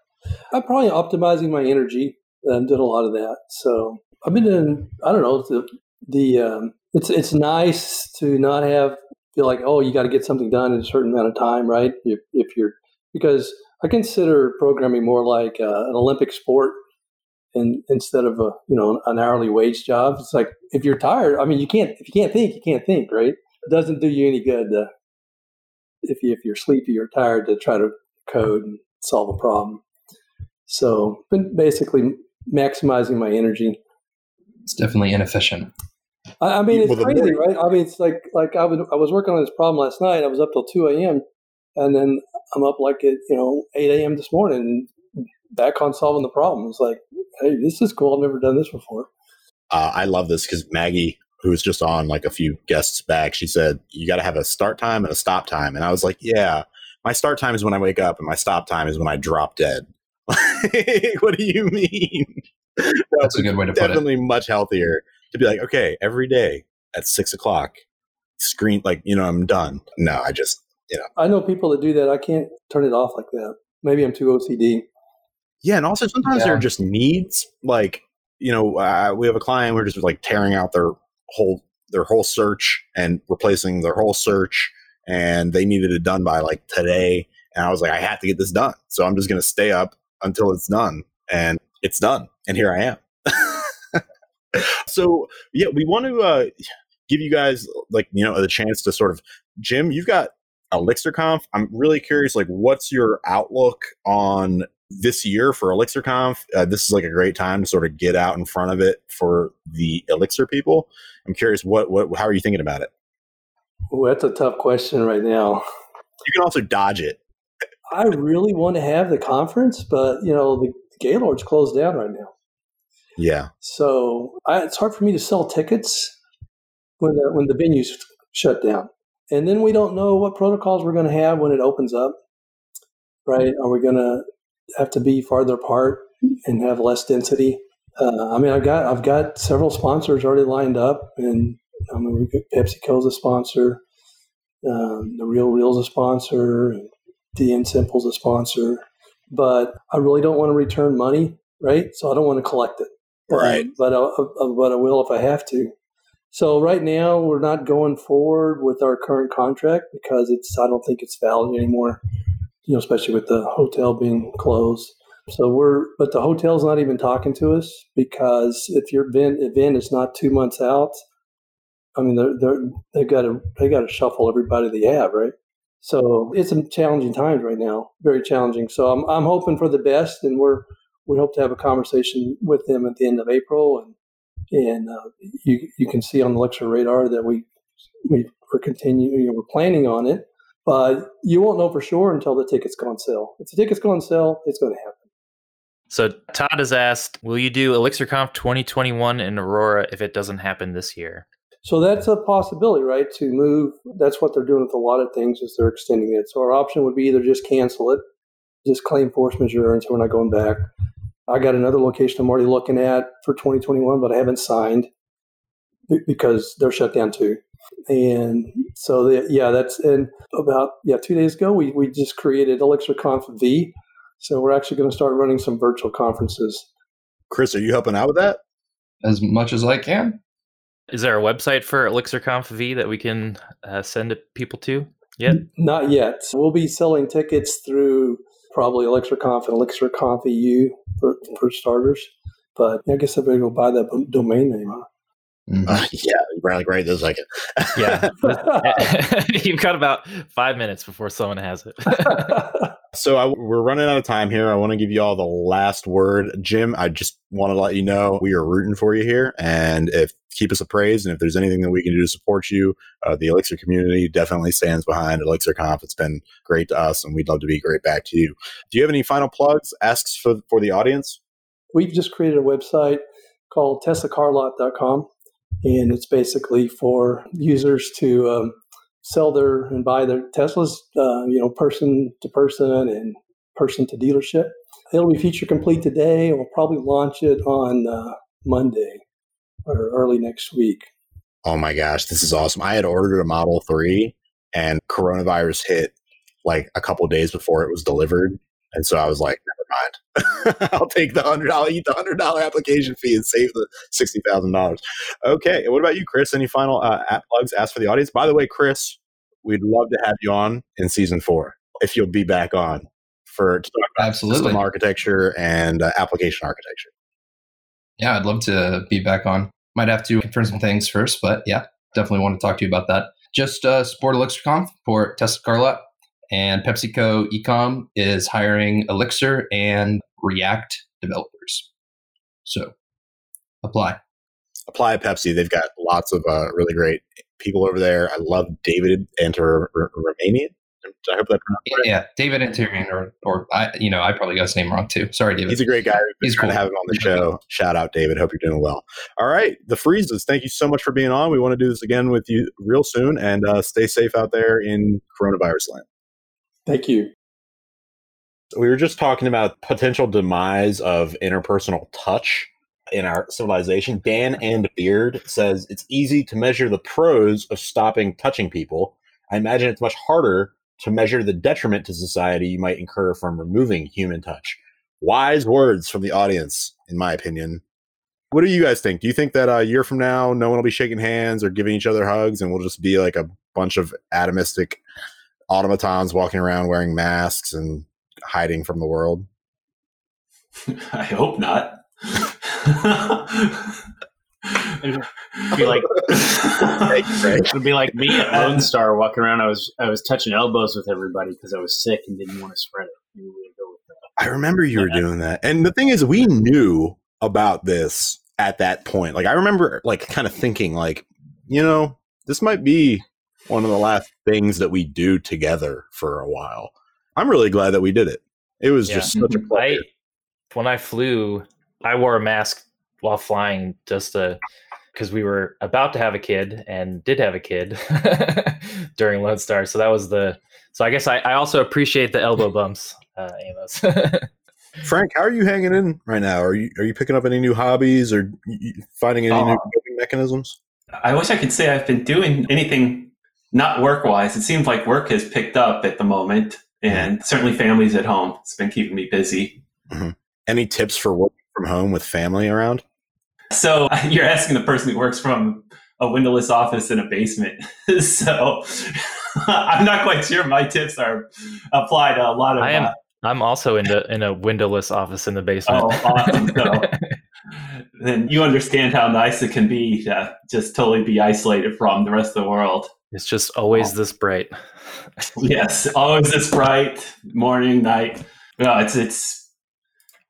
I'm probably optimizing my energy. I'm doing a lot of that. So I've been in. I don't know. The um, it's it's nice to not have feel like oh you got to get something done in a certain amount of time, right? If if you're because I consider programming more like uh, an Olympic sport, and instead of a you know an hourly wage job. It's like if you're tired, I mean, you can't if you can't think, you can't think, right? It doesn't do you any good to, if you if you're sleepy or tired to try to code and solve a problem. So, been basically maximizing my energy. It's definitely inefficient. I, I mean, it's crazy, right? I mean, it's like like I was I was working on this problem last night. I was up till two a.m. and then I'm up like at you know 8 a.m. this morning, back on solving the problem. It's like, hey, this is cool. I've never done this before. Uh, I love this because Maggie, who was just on like a few guests back, she said you got to have a start time and a stop time, and I was like, yeah, my start time is when I wake up, and my stop time is when I drop dead. what do you mean? That's a good way to put it. Definitely much healthier to be like, okay, every day at six o'clock, screen like you know I'm done. No, I just you know. I know people that do that. I can't turn it off like that. Maybe I'm too OCD. Yeah, and also sometimes yeah. there are just needs. Like you know, uh, we have a client we're just like tearing out their whole their whole search and replacing their whole search, and they needed it done by like today. And I was like, I have to get this done, so I'm just going to stay up until it's done, and it's done, and here I am. So yeah, we want to uh, give you guys like you know the chance to sort of Jim, you've got ElixirConf. I'm really curious, like, what's your outlook on this year for ElixirConf? Uh, this is like a great time to sort of get out in front of it for the Elixir people. I'm curious, what, what, how are you thinking about it? Well, that's a tough question right now. You can also dodge it. I really want to have the conference, but you know the Gaylord's closed down right now. Yeah. So I, it's hard for me to sell tickets when the, when the venue's shut down. And then we don't know what protocols we're going to have when it opens up, right? Are we going to have to be farther apart and have less density? Uh, I mean, I've got I've got several sponsors already lined up, and I mean, we a sponsor, um, the RealReal's a sponsor, and DNSimple's a sponsor, but I really don't want to return money, right? So I don't want to collect it, right? But I, but I will if I have to. So right now we're not going forward with our current contract because it's I don't think it's valid anymore. You know, especially with the hotel being closed. So we're but the hotel's not even talking to us because if your event event is not two months out, I mean they're they're they got to they got to shuffle everybody they have right. So it's some challenging times right now, very challenging. So I'm I'm hoping for the best, and we're we hope to have a conversation with them at the end of April and and uh, you you can see on the Elixir radar that we we are continuing, you know, we're planning on it, but you won't know for sure until the tickets go on sale. If the tickets go on sale, it's going to happen. So Todd has asked, will you do ElixirConf 2021 in Aurora if it doesn't happen this year? So that's a possibility, right? To move, that's what they're doing with a lot of things is they're extending it. So our option would be either just cancel it, just claim force majeure, and so we're not going back, I got another location I'm already looking at for 2021, but I haven't signed because they're shut down too. And so, the, yeah, that's and about yeah two days ago we we just created ElixirConf V. So we're actually going to start running some virtual conferences. Chris, are you helping out with that? As much as I can. Is there a website for ElixirConf V that we can uh, send people to yet? Not yet. We'll be selling tickets through probably ElixirConf and ElixirConf EU for, for starters. But I guess I better go buy that domain name. Huh? Mm-hmm. Uh, yeah, right, right this second. yeah, you've got about five minutes before someone has it. so I, we're running out of time here. I want to give you all the last word, Jim. I just want to let you know we are rooting for you here, and if keep us appraised, and if there's anything that we can do to support you, uh, the Elixir community definitely stands behind ElixirConf. It's been great to us, and we'd love to be great back to you. Do you have any final plugs? Asks for for the audience. We've just created a website called teslacarlot.com and it's basically for users to um, sell their and buy their Teslas, uh, you know, person to person and person to dealership. It'll be feature complete today. We'll probably launch it on uh, Monday or early next week. Oh my gosh, this is awesome! I had ordered a Model Three, and coronavirus hit like a couple days before it was delivered, and so I was like, never mind. I'll take the hundred. I'll eat the hundred dollar application fee and save the sixty thousand dollars. Okay. What about you, Chris? Any final uh, app plugs? Ask for the audience. By the way, Chris, we'd love to have you on in season four if you'll be back on for to talk about Absolutely. system architecture and uh, application architecture. Yeah, I'd love to be back on. Might have to confirm some things first, but yeah, definitely want to talk to you about that. Just uh, support ElixirConf for Tesla Carlot and PepsiCo Ecom is hiring Elixir and React developers. So apply. Apply at Pepsi. They've got lots of uh, really great people over there. I love David Enter Romanian. I hope that yeah, right. yeah, David Interian, or or I, you know, I probably got his name wrong too. Sorry, David. He's a great guy. He's cool. to have him on the show. Shout out, David. Hope you're doing well. All right, the freezes. Thank you so much for being on. We want to do this again with you real soon, and uh, stay safe out there in coronavirus land. Thank you. We were just talking about potential demise of interpersonal touch in our civilization. Dan and Beard says it's easy to measure the pros of stopping touching people. I imagine it's much harder to measure the detriment to society you might incur from removing human touch. Wise words from the audience, in my opinion. What do you guys think? Do you think that a year from now, no one will be shaking hands or giving each other hugs, and we'll just be like a bunch of atomistic automatons walking around wearing masks and hiding from the world? I hope not. it'd be like it'd be like me at Lone Star walking around. I was I was touching elbows with everybody because I was sick and didn't want to spread it. I remember you were doing that, and the thing is, we knew about this at that point. Like I remember, like kind of thinking, like you know, this might be one of the last things that we do together for a while. I'm really glad that we did it. It was yeah. just such a pleasure. I, when I flew, I wore a mask while flying just to because we were about to have a kid and did have a kid during Lone Star. So that was the. So I guess I, I also appreciate the elbow bumps, uh, Amos. Frank, how are you hanging in right now? Are you are you picking up any new hobbies or finding any uh, new coping mechanisms? I wish I could say I've been doing anything not work wise. It seems like work has picked up at the moment, and certainly families at home. It's been keeping me busy. Mm-hmm. Any tips for working from home with family around? So you're asking the person who works from a windowless office in a basement. so I'm not quite sure my tips are applied to a lot of. I am. Uh, I'm also in the in a windowless office in the basement. Oh, awesome! So, then you understand how nice it can be to just totally be isolated from the rest of the world. It's just always oh. this bright. yes, always this bright, morning, night. No, it's it's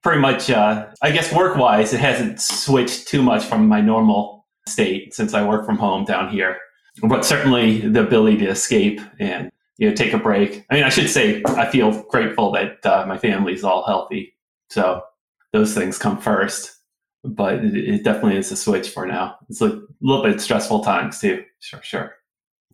pretty much. Uh, I guess work wise, it hasn't switched too much from my normal state since I work from home down here. But certainly the ability to escape and you know take a break. I mean, I should say I feel grateful that uh, my family's all healthy. So those things come first. But it, it definitely is a switch for now. It's a little bit stressful times too. Sure, sure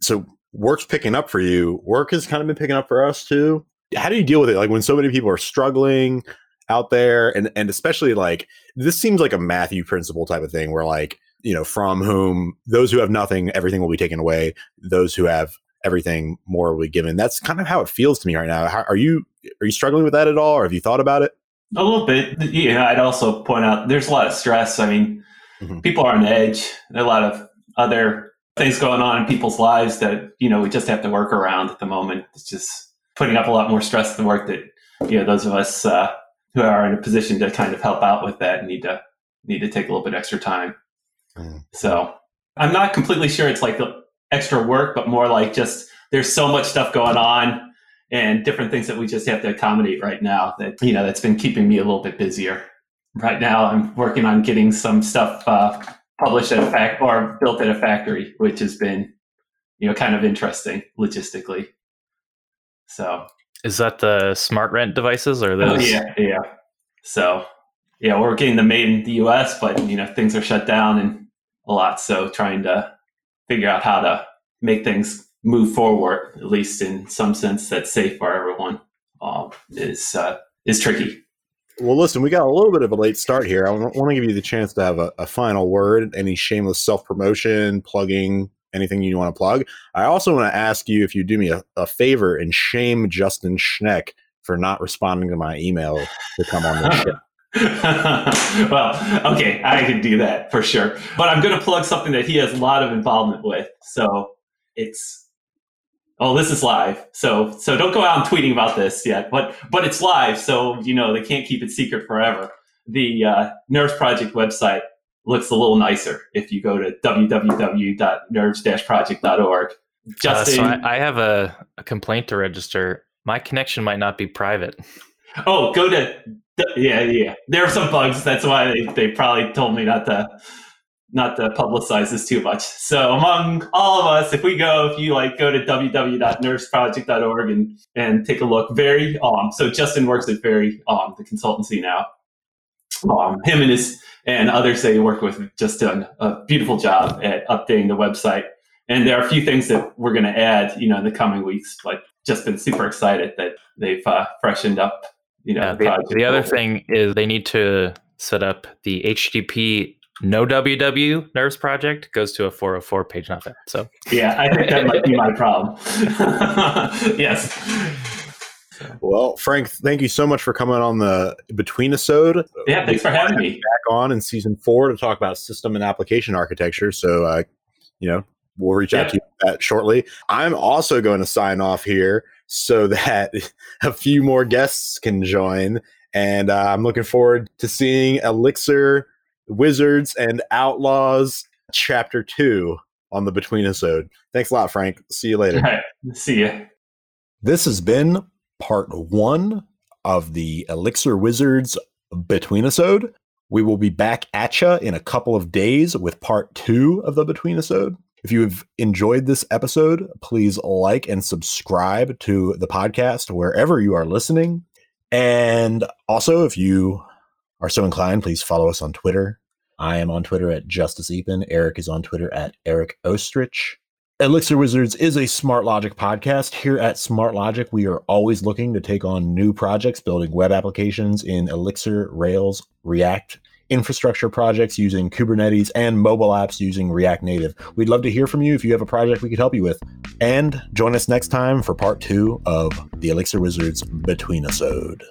so work's picking up for you. Work has kind of been picking up for us too. How do you deal with it? Like when so many people are struggling out there, and and especially like this seems like a Matthew principle type of thing, where like you know from whom those who have nothing, everything will be taken away. Those who have everything, more will be given. That's kind of how it feels to me right now. How, are you are you struggling with that at all, or have you thought about it? A little bit. Yeah, I'd also point out there's a lot of stress. I mean, mm-hmm. people are on the edge. There are a lot of other things going on in people's lives that you know we just have to work around at the moment. It's just putting up a lot more stress than work that you know those of us uh, who are in a position to kind of help out with that need to need to take a little bit extra time. Mm. So I'm not completely sure it's like the extra work, but more like just there's so much stuff going on and different things that we just have to accommodate right now that you know that's been keeping me a little bit busier right now i'm working on getting some stuff uh, published at a fact or built at a factory which has been you know kind of interesting logistically. So. Is that the SmartRent devices or those? Oh, yeah yeah. So yeah we're getting them made in the us but you know things are shut down and a lot so trying to figure out how to make things move forward, at least in some sense that's safe for everyone, uh, is uh, is tricky. Well, listen, we got a little bit of a late start here. I want to give you the chance to have a, a final word, any shameless self promotion, plugging, anything you want to plug. I also want to ask you if you do me a, a favor and shame Justin Schneck for not responding to my email to come on the show. well, okay, I can do that for sure. But I'm going to plug something that he has a lot of involvement with. So it's Oh, this is live. So so don't go out and tweeting about this yet. But but it's live, so you know they can't keep it secret forever. The uh, Nerves Project website looks a little nicer if you go to www.nerves-project.org. Justin, uh, so I, I, have a, a complaint to register. My connection might not be private. Oh, go to yeah yeah. There are some bugs. That's why they, they probably told me not to not to publicize this too much. So among all of us, if we go, if you like go to www.nervesproject.org and, and take a look, very um so Justin works at very um the consultancy now. Um him and his and others they work with just done a beautiful job at updating the website. And there are a few things that we're gonna add, you know, in the coming weeks, like just been super excited that they've uh, freshened up, you know, yeah, the, the other thing is they need to set up the HTTP no WW Nerves project goes to a 404 page not that. So yeah, I think that might be my problem. yes. Well, Frank, thank you so much for coming on the Between Episode. Yeah, thanks for having me back on in season four to talk about system and application architecture. So, uh, you know, we'll reach out to you that shortly. I'm also going to sign off here so that a few more guests can join, and uh, I'm looking forward to seeing Elixir Wizards and Outlaws Chapter 2 on the Between episode. Thanks a lot, Frank. See you later. See you. This has been part one of the Elixir Wizards Between episode. We will be back at you in a couple of days with part two of the Between episode. If you've enjoyed this episode, please like and subscribe to the podcast wherever you are listening. And also, if you are so inclined, please follow us on Twitter. I am on Twitter at Justus Eapen. Eric is on Twitter at Eric Oestrich. Elixir Wizards is a SmartLogic podcast. Here at SmartLogic, we are always looking to take on new projects, building web applications in Elixir, Rails, React, infrastructure projects using Kubernetes, and mobile apps using React Native. We'd love to hear from you if you have a project we could help you with. And join us next time for part two of the Elixir Wizards Between Episode.